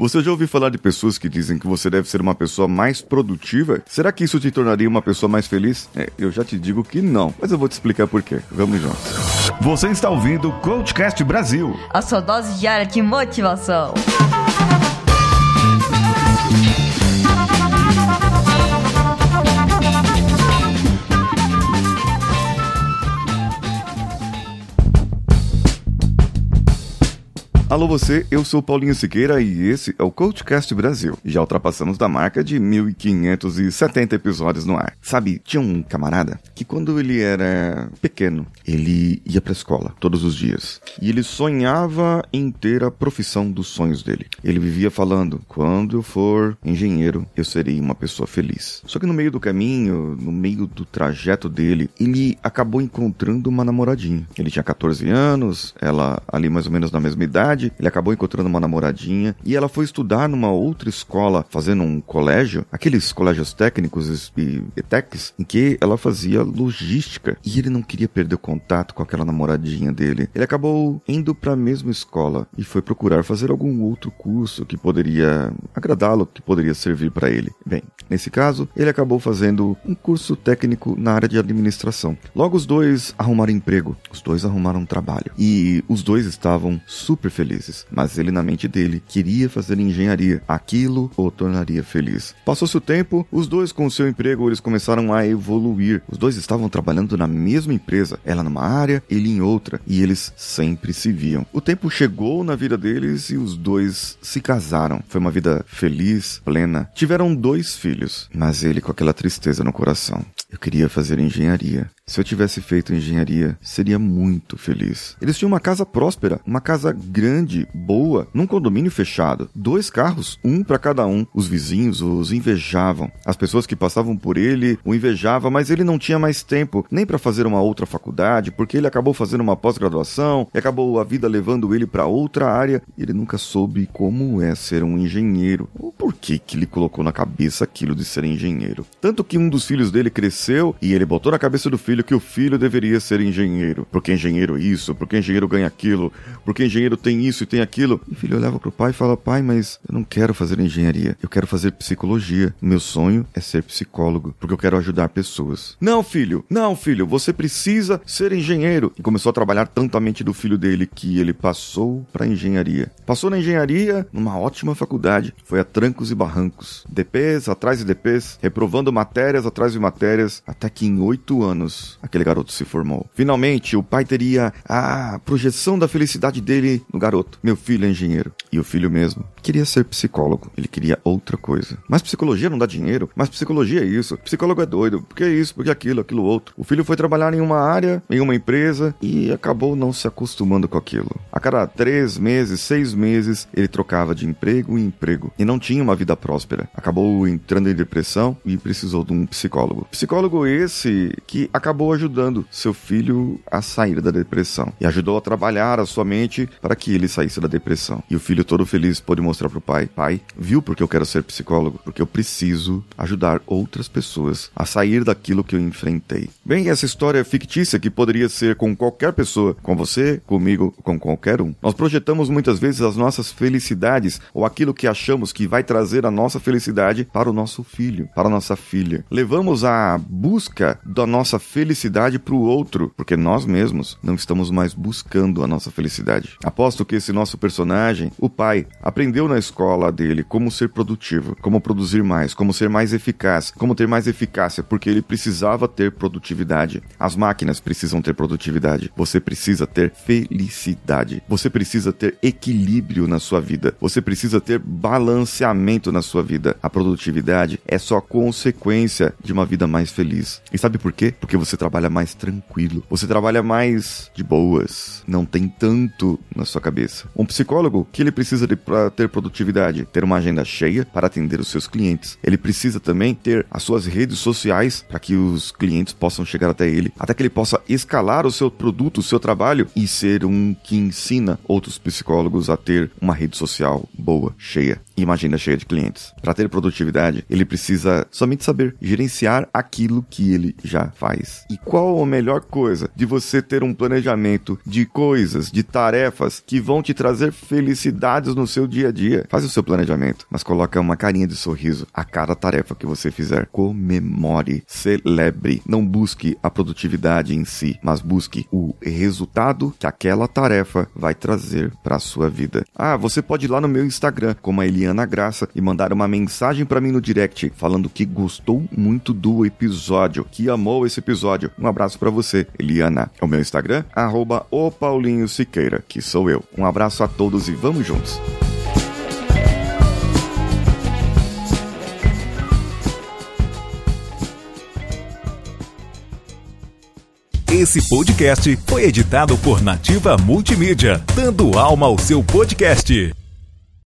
Você já ouviu falar de pessoas que dizem que você deve ser uma pessoa mais produtiva? Será que isso te tornaria uma pessoa mais feliz? É, eu já te digo que não, mas eu vou te explicar por quê. Vamos juntos. Você está ouvindo o Coachcast Brasil. A sua dose diária de motivação. Alô você, eu sou Paulinho Siqueira e esse é o Coachcast Brasil. Já ultrapassamos da marca de 1570 episódios no ar. Sabe, tinha um camarada que quando ele era pequeno, ele ia pra escola todos os dias. E ele sonhava em ter a profissão dos sonhos dele. Ele vivia falando, quando eu for engenheiro, eu serei uma pessoa feliz. Só que no meio do caminho, no meio do trajeto dele, ele acabou encontrando uma namoradinha. Ele tinha 14 anos, ela ali mais ou menos na mesma idade, faculdade, ele acabou encontrando uma namoradinha e ela foi estudar numa outra escola, fazendo um colégio, aqueles colégios técnicos e ETECs, em que ela fazia logística. E ele não queria perder o contato com aquela namoradinha dele. Ele acabou indo para a mesma escola e foi procurar fazer algum outro curso que poderia agradá-lo, que poderia servir para ele. Bem, nesse caso, ele acabou fazendo um curso técnico na área de administração. Logo os dois arrumaram emprego, os dois arrumaram um trabalho e os dois estavam super felizes felizes, mas ele na mente dele queria fazer engenharia. Aquilo o tornaria feliz. Passou-se o tempo, os dois com o seu emprego eles começaram a evoluir. Os dois estavam trabalhando na mesma empresa, ela numa área, ele em outra, e eles sempre se viam. O tempo chegou na vida deles e os dois se casaram. Foi uma vida feliz, plena. Tiveram dois filhos, mas ele com aquela tristeza no coração. Eu queria fazer engenharia. Se eu tivesse feito engenharia, seria muito feliz. Eles tinham uma casa próspera, uma casa grande, boa, num condomínio fechado. Dois carros, um para cada um. Os vizinhos os invejavam. As pessoas que passavam por ele o invejavam, mas ele não tinha mais tempo nem para fazer uma outra faculdade, porque ele acabou fazendo uma pós-graduação e acabou a vida levando ele para outra área. Ele nunca soube como é ser um engenheiro. Ou por que que ele colocou na cabeça aquilo de ser engenheiro. Tanto que um dos filhos dele cresceu e ele botou na cabeça do filho filho que o filho deveria ser engenheiro. Porque engenheiro isso, porque engenheiro ganha aquilo, porque engenheiro tem isso e tem aquilo. E o filho olhava pro pai e fala: Pai, mas eu não quero fazer engenharia, eu quero fazer psicologia. Meu sonho é ser psicólogo, porque eu quero ajudar pessoas. Não, filho, não, filho, você precisa ser engenheiro. E começou a trabalhar tanto a mente do filho dele que ele passou para engenharia. Passou na engenharia numa ótima faculdade, foi a trancos e barrancos, DPs atrás de DPs, reprovando matérias atrás de matérias, até que em oito anos aquele garoto se formou. Finalmente, o pai teria a projeção da felicidade dele no garoto. Meu filho é engenheiro. E o filho mesmo queria ser psicólogo. Ele queria outra coisa. Mas psicologia não dá dinheiro. Mas psicologia é isso. Psicólogo é doido. Porque é isso, porque aquilo, aquilo outro. O filho foi trabalhar em uma área, em uma empresa, e acabou não se acostumando com aquilo. A cada três meses, seis meses, ele trocava de emprego em emprego. E não tinha uma vida próspera. Acabou entrando em depressão e precisou de um psicólogo. Psicólogo esse que acabou acabou ajudando seu filho a sair da depressão e ajudou a trabalhar a sua mente para que ele saísse da depressão. E o filho todo feliz pôde mostrar para o pai: Pai, viu porque eu quero ser psicólogo? Porque eu preciso ajudar outras pessoas a sair daquilo que eu enfrentei. Bem, essa história fictícia que poderia ser com qualquer pessoa, com você, comigo, com qualquer um. Nós projetamos muitas vezes as nossas felicidades ou aquilo que achamos que vai trazer a nossa felicidade para o nosso filho, para a nossa filha. Levamos a busca da nossa felicidade felicidade para o outro, porque nós mesmos não estamos mais buscando a nossa felicidade. Aposto que esse nosso personagem, o pai, aprendeu na escola dele como ser produtivo, como produzir mais, como ser mais eficaz, como ter mais eficácia, porque ele precisava ter produtividade. As máquinas precisam ter produtividade. Você precisa ter felicidade. Você precisa ter equilíbrio na sua vida. Você precisa ter balanceamento na sua vida. A produtividade é só consequência de uma vida mais feliz. E sabe por quê? Porque você trabalha mais tranquilo, você trabalha mais de boas, não tem tanto na sua cabeça. Um psicólogo, que ele precisa de para ter produtividade, ter uma agenda cheia para atender os seus clientes. Ele precisa também ter as suas redes sociais para que os clientes possam chegar até ele, até que ele possa escalar o seu produto, o seu trabalho e ser um que ensina outros psicólogos a ter uma rede social boa, cheia e uma agenda cheia de clientes. Para ter produtividade, ele precisa somente saber gerenciar aquilo que ele já faz E qual a melhor coisa de você ter um planejamento de coisas, de tarefas que vão te trazer felicidades no seu dia a dia? Faz o seu planejamento, mas coloca uma carinha de sorriso a cada tarefa que você fizer. Comemore, celebre. Não busque a produtividade em si, mas busque o resultado que aquela tarefa vai trazer para sua vida. Ah, você pode ir lá no meu Instagram, como a Eliana Graça, e mandar uma mensagem para mim no direct falando que gostou muito do episódio, que amou esse episódio. Um abraço para você, Eliana. É o meu Instagram, arroba o Paulinho Siqueira, que sou eu. Um abraço a todos e vamos juntos. Esse podcast foi editado por Nativa Multimídia, dando alma ao seu podcast.